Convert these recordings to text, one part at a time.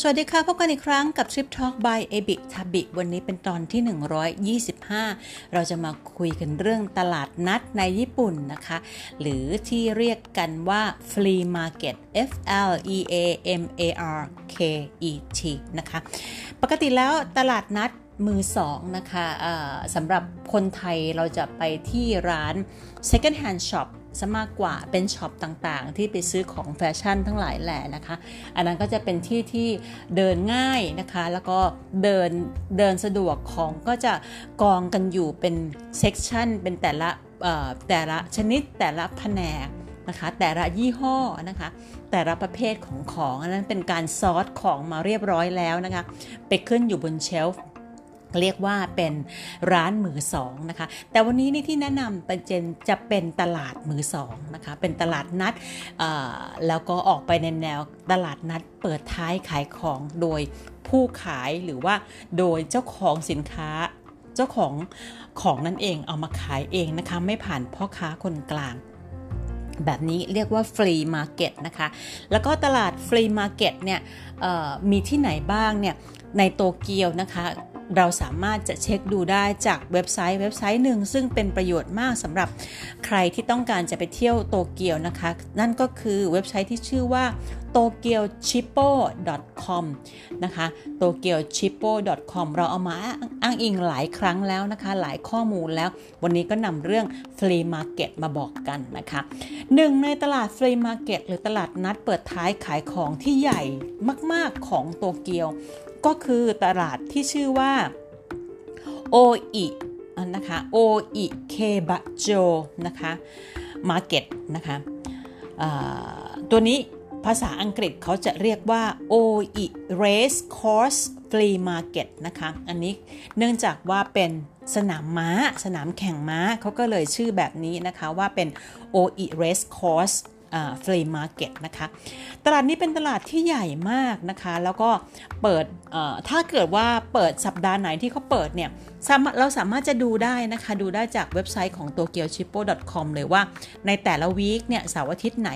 สวัสดีค่ะ พบกันอีกครั้งกับ Trip Talk by a b i t a b i วันนี้เป็นตอนที่ 125 เราจะมาคุยกันเรื่องตลาดนัดในญี่ปุ่นนะคะ หรือที่เรียกกันว่า Flea Market F L E A M A R K E T นะคะ ปกติแล้วตลาดนัดมือสองนะคะสำหรับคนไทยเราจะไปที่ร้าน Second Hand Shop ซะมากกว่าเป็นช็อปต่างๆ ที่ไปซื้อของแฟชั่นทั้งหลายแหละนะคะ อันนั้นก็จะเป็นที่ที่เดินง่ายนะคะ แล้วก็เดินเดินสะดวกของก็จะกองกันอยู่เป็นเซกชันเป็นแต่ละแต่ละชนิดแต่ละแผนกนะคะแต่ละยี่ห้อนะคะ แต่ละประเภทของของอันนั้นเป็นการซอสของมาเรียบร้อยแล้วนะคะ ไปขึ้นอยู่บนเชลฟ์ เรียกว่าเป็นร้านมือสองนะคะ แต่วันนี้นี่ที่แนะนำเป็นเจนจะเป็นตลาดมือสองนะคะ เป็นตลาดนัดแล้วก็ออกไปในแนวตลาดนัดเปิดท้ายขายของโดยผู้ขายหรือว่าโดยเจ้าของสินค้าเจ้าของของนั่นเองเอามาขายเองนะคะ ไม่ผ่านพ่อค้าคนกลางแบบนี้เรียกว่า flea market นะคะ แล้วก็ตลาด flea market เนี่ยมีที่ไหนบ้างเนี่ยในโตเกียวนะคะ เราสามารถจะเช็คดูได้จากเว็บไซต์เว็บไซต์หนึ่งซึ่งเป็นประโยชน์มากสำหรับใครที่ต้องการจะไปเที่ยวโตเกียวนะคะ นั่นก็คือเว็บไซต์ที่ชื่อว่า tokyochippo.com นะคะ tokyochippo.com เราเอามาอ้างอิงหลายครั้งแล้วนะคะ หลายข้อมูลแล้ว วันนี้ก็นำเรื่อง flea market มาบอกกันนะคะหนึ่งในตลาด flea market หรือตลาดนัดเปิดท้ายขายของที่ใหญ่มาก ๆของโตเกียว ก็คือตลาดที่ชื่อว่า大井 นะคะ 大井競馬場 นะคะ market นะคะตัวนี้ภาษาอังกฤษเขาจะเรียกว่า Oi Race Course Flea Market นะคะ อันนี้เนื่องจากว่าเป็นสนามม้า สนามแข่งม้าเขาก็เลยชื่อแบบนี้นะคะว่าเป็น OE Race Course ฟรีมาร์เก็ตนะคะตลาดนี้เป็นตลาดที่ใหญ่มากนะคะ แล้วก็เปิดถ้าเกิดว่าเปิดสัปดาห์ไหนที่เขาเปิดเนี่ยเราสามารถจะดูได้นะคะ ดูได้จากเว็บไซต์ของ tokyocheapo.com เลยว่าในแต่ละ week เนี่ยเสาร์อาทิตย์ไหน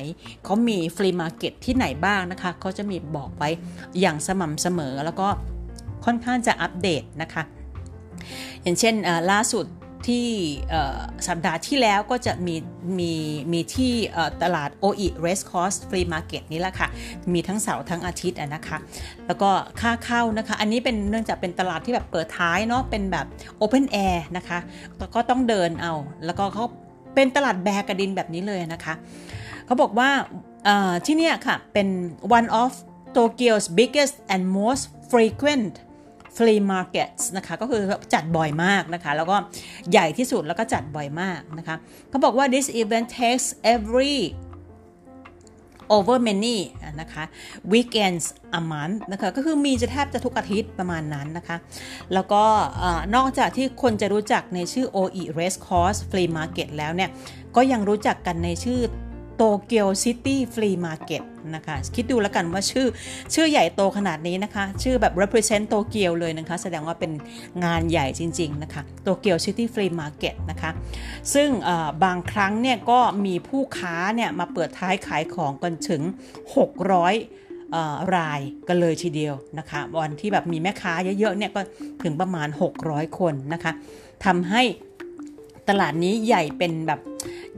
เขามี flea market ที่ไหนบ้างนะคะเขาจะมีบอกไว้อย่างสม่ำเสมอแล้วก็ค่อนข้างจะอัปเดตนะคะ อย่างเช่นล่าสุด ที่สัปดาห์ที่แล้วก็จะมีมีมีที่ตลาด Oi Race Course Flea Market นี่แหละค่ะ มีทั้งเสาร์ทั้งอาทิตย์นะคะ แล้วก็ค่าเข้านะคะ อันนี้เป็นเนื่องจากเป็นตลาดที่แบบเปิดท้ายเนาะ เป็นแบบ Open Air นะคะ ก็ต้องเดินเอา แล้วก็เขาเป็นตลาดแบกระดินแบบนี้เลยนะคะ เขาบอกว่าที่นี่ค่ะ เป็น one of Tokyo's biggest and most frequent flea markets นะคะก็คือจัดบ่อยมากนะคะ แล้วก็ใหญ่ที่สุดแล้วก็จัดบ่อยมากนะคะเขาบอกว่า this event takes every over many นะคะ weekends a month นะคะก็คือมีจะแทบจะทุกอาทิตย์ประมาณนั้นนะคะ แล้วก็นอกจากที่คนจะรู้จักในชื่อ Oi Race Course Flea Market แล้วเนี่ย ก็ยังรู้จักกันในชื่อ Tokyo City Flea Market นะคะ คิดดูแล้วกันว่าชื่อชื่อใหญ่โตขนาดนี้นะคะ ชื่อแบบ represent โตเกียวเลยนะคะ แสดงว่าเป็นงานใหญ่จริง ๆ นะคะ Tokyo City Flea Market นะคะ ซึ่งบางครั้งเนี่ยก็มีผู้ค้าเนี่ยมาเปิดท้ายขายของกันถึง 600รายกันเลยทีเดียวนะคะวันที่แบบมีแม่ค้าเยอะๆเนี่ยก็ถึงประมาณ 600 คนนะคะทำให้ตลาดนี้ใหญ่เป็นแบบ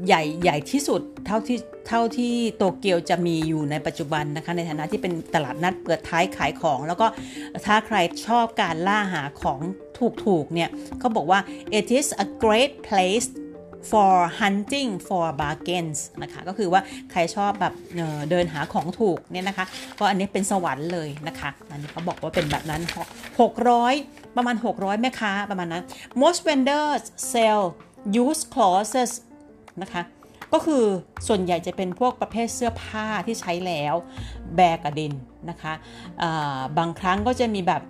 ใหญ่ใหญ่ที่สุดเท่าที่เท่าที่โตเกียวจะมีอยู่ในปัจจุบันนะคะในฐานะที่เป็นตลาดนัดเปิดท้ายขายของ แล้วก็ถ้าใครชอบการล่าหาของถูกๆเนี่ยเขาบอกว่า it is a great place for hunting for bargains นะคะก็คือว่าใครชอบแบบเเดินหาของถูกเนี่ยนะคะ ก็อันนี้เป็นสวรรค์เลยนะคะ อันนี้เขาบอกว่าเป็นแบบนั้น 600 ประมาณ 600 แม่ค้าประมาณนั้น most vendors sell used clothes นะคะ ก็คือส่วนใหญ่จะเป็นพวกประเภทเสื้อผ้าที่ใช้แล้ว แบกระดินนะคะ บางครั้งก็จะมีแบบ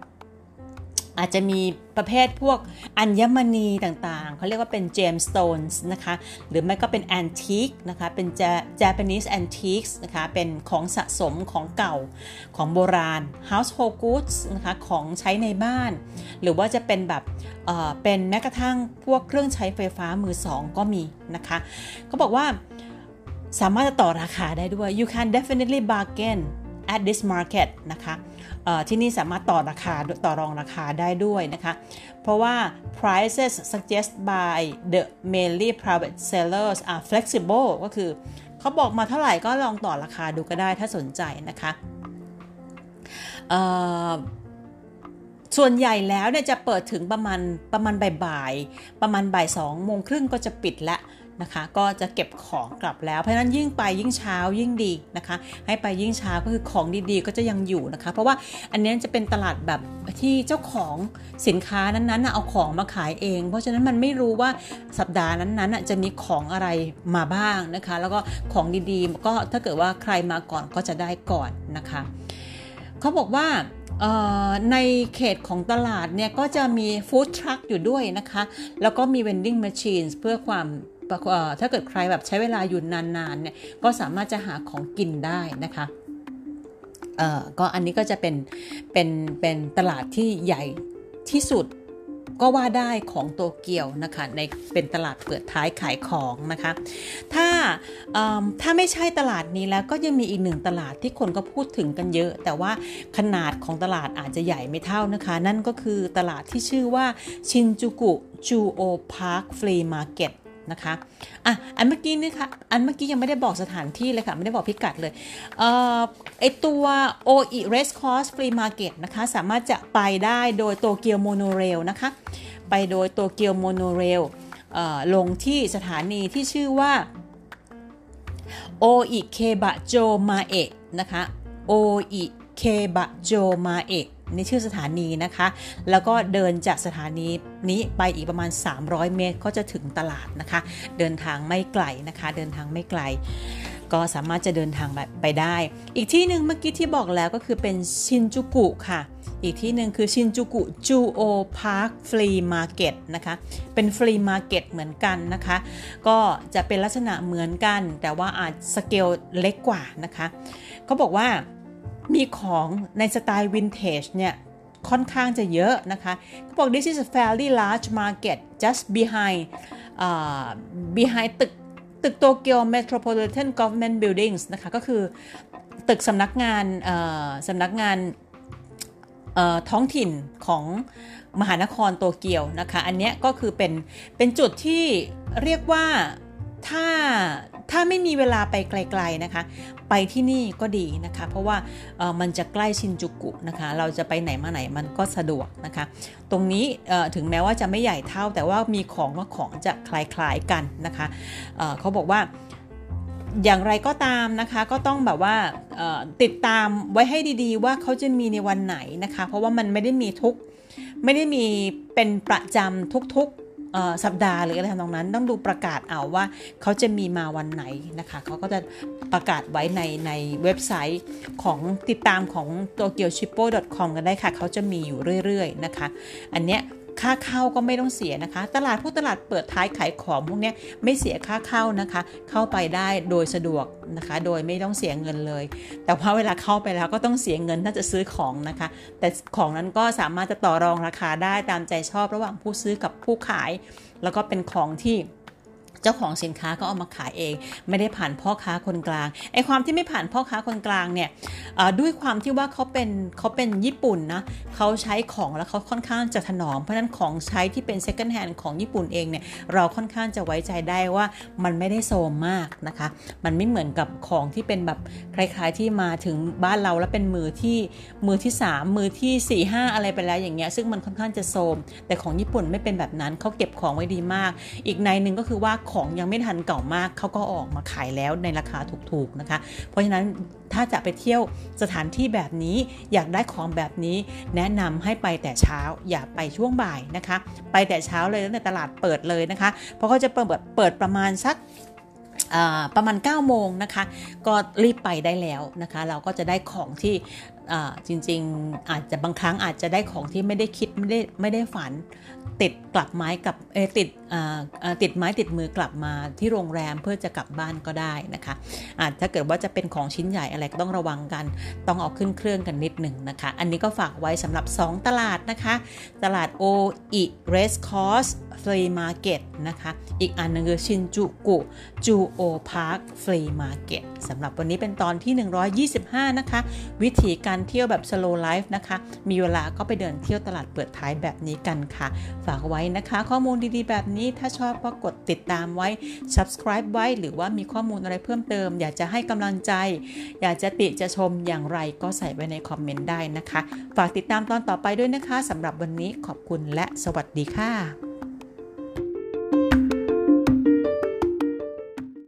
อาจจะมีประเภทพวกอัญมณีต่างๆ เขาเรียกว่าเป็นเจมสโตนส์นะคะ หรือไม่ก็เป็นแอนทิกนะคะ เป็น Japanese antiques นะคะ เป็นของสะสมของเก่าของโบราณ household goods นะคะ ของใช้ในบ้าน หรือว่าจะเป็นแบบเเป็นแม้กระทั่งพวกเครื่องใช้ไฟฟ้ามือสองก็มีนะคะ เขาบอกว่าสามารถจะต่อราคาได้ด้วย you can definitely bargain at this market นะคะที่นี่สามารถต่อราคาต่อรองราคาได้ด้วยนะคะ เพราะว่า prices suggest by the mainly private sellers are flexible ก็คือเขาบอกมาเท่าไหร่ก็ลองต่อราคาดูก็ได้ถ้าสนใจนะคะส่วนใหญ่แล้วเนี่ยจะเปิดถึงประมาณประมาณบ่ายๆประมาณบ่ายสองโมงครึ่งก็จะปิดแล้ว นะคะ ก็จะเก็บของกลับแล้วเพราะฉะนั้นยิ่งไปยิ่งเช้ายิ่งดีนะคะ ให้ไปยิ่งเช้าก็คือของดีๆ ก็จะยังอยู่นะคะ เพราะว่าอันนี้จะเป็นตลาดแบบที่เจ้าของสินค้านั้นๆเอาของมาขายเอง เพราะฉะนั้นมันไม่รู้ว่าสัปดาห์นั้นๆจะมีของอะไรมาบ้างนะคะ แล้วก็ของดีๆ ก็ถ้าเกิดว่าใครมาก่อนก็จะได้ก่อนนะคะเขาบอกว่าในเขตของตลาดเนี่ยก็จะมี food truck อยู่ด้วยนะคะ แล้วก็มี vending machine เพื่อความ ถ้าเกิดใครแบบใช้เวลาอยู่นานๆเนี่ยก็สามารถจะหาของกินได้นะคะเอ่อก็อันนี้ก็จะเป็นเป็นเป็นตลาดที่ใหญ่ที่สุดก็ว่าได้ของโตเกียวนะคะในเป็นตลาดเปิดท้ายขายของนะคะถ้าถ้าไม่ใช่ตลาดนี้แล้วก็ยังมีอีกหนึ่งตลาดที่คนก็พูดถึงกันเยอะ แต่ว่าขนาดของตลาดอาจจะใหญ่ไม่เท่านะคะ นั่นก็คือตลาดที่ชื่อว่าชินจูกุจูโอ Park Flea Market นะคะอะอันเมื่อกี้นี่ค่ะอันเมื่อกี้ยังไม่ได้บอกสถานที่เลยค่ะ ไม่ได้บอกพิกัดเลยเอ่อไอตัว Oi Race Course Flea Market นะคะ สามารถจะไปได้โดยโตเกียวโมโนเรลนะคะ ไปโดยโตเกียวโมโนเรลลงที่สถานีที่ชื่อว่าโออิเคบะโจมาเอะนะคะโออิเคบะโจมาเอะ ในชื่อสถานีนะคะ แล้วก็เดินจากสถานีนี้ไปอีกประมาณ 300 เมตรก็จะถึงตลาดนะคะ เดินทางไม่ไกลนะคะ เดินทางไม่ไกล ก็สามารถจะเดินทางไปได้ อีกที่หนึ่งเมื่อกี้ที่บอกแล้วก็คือเป็นชินจูกุค่ะอีกที่หนึ่งคือชินจูกุจูโอ Park Flea Market นะคะ เป็น flea market เหมือนกันนะคะ ก็จะเป็นลักษณะเหมือนกัน แต่ว่าอาจสเกลเล็กกว่านะคะเขาบอกว่า มีของในสไตล์วินเทจเนี่ยค่อนข้างจะเยอะนะคะเขาบอก this is a fairly large market just behind uh, behind ตึกตึกโตเกียว Metropolitan Government Buildings นะคะก็คือตึกสำนักงานสำนักงานท้องถิ่นของมหานครโตเกียวนะคะ อันนี้ก็คือเป็นเป็นจุดที่เรียกว่าถ้าถ้าไม่มีเวลาไปไกล ๆนะคะ ไปที่นี่ก็ดีนะคะ เพราะว่ามันจะใกล้ชินจูกุนะคะ เราจะไปไหนมาไหนมันก็สะดวกนะคะ ตรงนี้ถึงแม้ว่าจะไม่ใหญ่เท่า แต่ว่ามีของว่าของจะคล้ายๆกันนะคะเขาบอกว่าอย่างไรก็ตามนะคะก็ต้องแบบว่าติดตามไว้ให้ดีๆ ว่าเขาจะมีในวันไหนนะคะ เพราะว่ามันไม่ได้มีทุกไม่ได้มีเป็นประจำทุก สัปดาห์หรืออะไรทำตรงนั้น ต้องดูประกาศเอาว่าเขาจะมีมาวันไหนนะคะเขาก็จะประกาศไว้ในในเว็บไซต์ของติดตามของ tokyoshippo.com กันได้ค่ะ เขาจะมีอยู่เรื่อยๆนะคะ อันเนี้ย ค่าเข้าก็ไม่ต้องเสียนะคะ ตลาดผู้ตลาดเปิดท้ายขายของพวกนี้ไม่เสียค่าเข้านะคะ เข้าไปได้โดยสะดวกนะคะ โดยไม่ต้องเสียเงินเลย แต่ว่าเวลาเข้าไปแล้วก็ต้องเสียเงินถ้าจะซื้อของนะคะ แต่ของนั้นก็สามารถจะต่อรองราคาได้ตามใจชอบระหว่างผู้ซื้อกับผู้ขาย แล้วก็เป็นของที่ เจ้าของสินค้าก็เอามาขายเอง ไม่ได้ผ่านพ่อค้าคนกลางไอ้ความที่ไม่ผ่านพ่อค้าคนกลางเนี่ยด้วยความที่ว่าเขาเป็นเขาเป็นญี่ปุ่นนะเขาใช้ของแล้วเขาค่อนข้างจะถนอมเพราะนั้นของใช้ที่เป็น second hand ของญี่ปุ่นเองเนี่ยเราค่อนข้างจะไว้ใจได้ว่ามันไม่ได้โซมมากนะคะ มันไม่เหมือนกับของที่เป็นแบบคล้ายๆที่มาถึงบ้านเราแล้วเป็นมือที่มือที่ 3 มือที่ 4 5 อะไรไปแล้วอย่างเงี้ยซึ่งมันค่อนข้างจะโซม แต่ของญี่ปุ่นไม่เป็นแบบนั้นเขาเก็บของไว้ดีมาก อีกในหนึ่งก็คือว่าของยังไม่ทันเก่ามากเขาก็ออกมาขายแล้วในราคาถูกๆนะคะ เพราะฉะนั้นถ้าจะไปเที่ยวสถานที่แบบนี้อยากได้ของแบบนี้ แนะนำให้ไปแต่เช้าอย่าไปช่วงบ่ายนะคะ ไปแต่เช้าเลยตั้งแต่ตลาดเปิดเลยนะคะ เพราะเขาจะเปิดเปิดประมาณสัก ประมาณ 9 โมงนะคะ ก็รีบไปได้แล้วนะคะ เราก็จะได้ของที่จริงๆ อาจจะบางครั้งอาจจะได้ของที่ไม่ได้คิดไม่ได้ไม่ได้ฝันติดกลับไม้กับเอติดติดไม้ติดมือกลับมาที่โรงแรมเพื่อจะกลับบ้านก็ได้นะคะอาจถ้าเกิดว่าจะเป็นของชิ้นใหญ่อะไรก็ต้องระวังกัน ต้องเอาขึ้นเครื่องกันนิดหนึ่งนะคะ อันนี้ก็ฝากไว้สำหรับ 2 ตลาดนะคะ ตลาดโออิ Race Course Flea Market นะคะ อีกอันนึงคือชินจูกุจูโอ Park Flea Market สำหรับวันนี้เป็นตอนที่ 125 นะคะ วิธีการเที่ยวแบบ slow life นะคะ มีเวลาก็ไปเดินเที่ยวตลาดเปิดท้ายแบบนี้กันค่ะ ฝากไว้นะคะ ข้อมูลดีๆ แบบนี้ถ้าชอบก็กดติดตามไว้ subscribe ไว้ หรือว่ามีข้อมูลอะไรเพิ่มเติม อยากจะให้กำลังใจ อยากจะติจะชมอย่างไรก็ใส่ไว้ใน comment ได้นะคะ ฝากติดตามตอนต่อไปด้วยนะคะสำหรับวันนี้ขอบคุณและสวัสดีค่ะ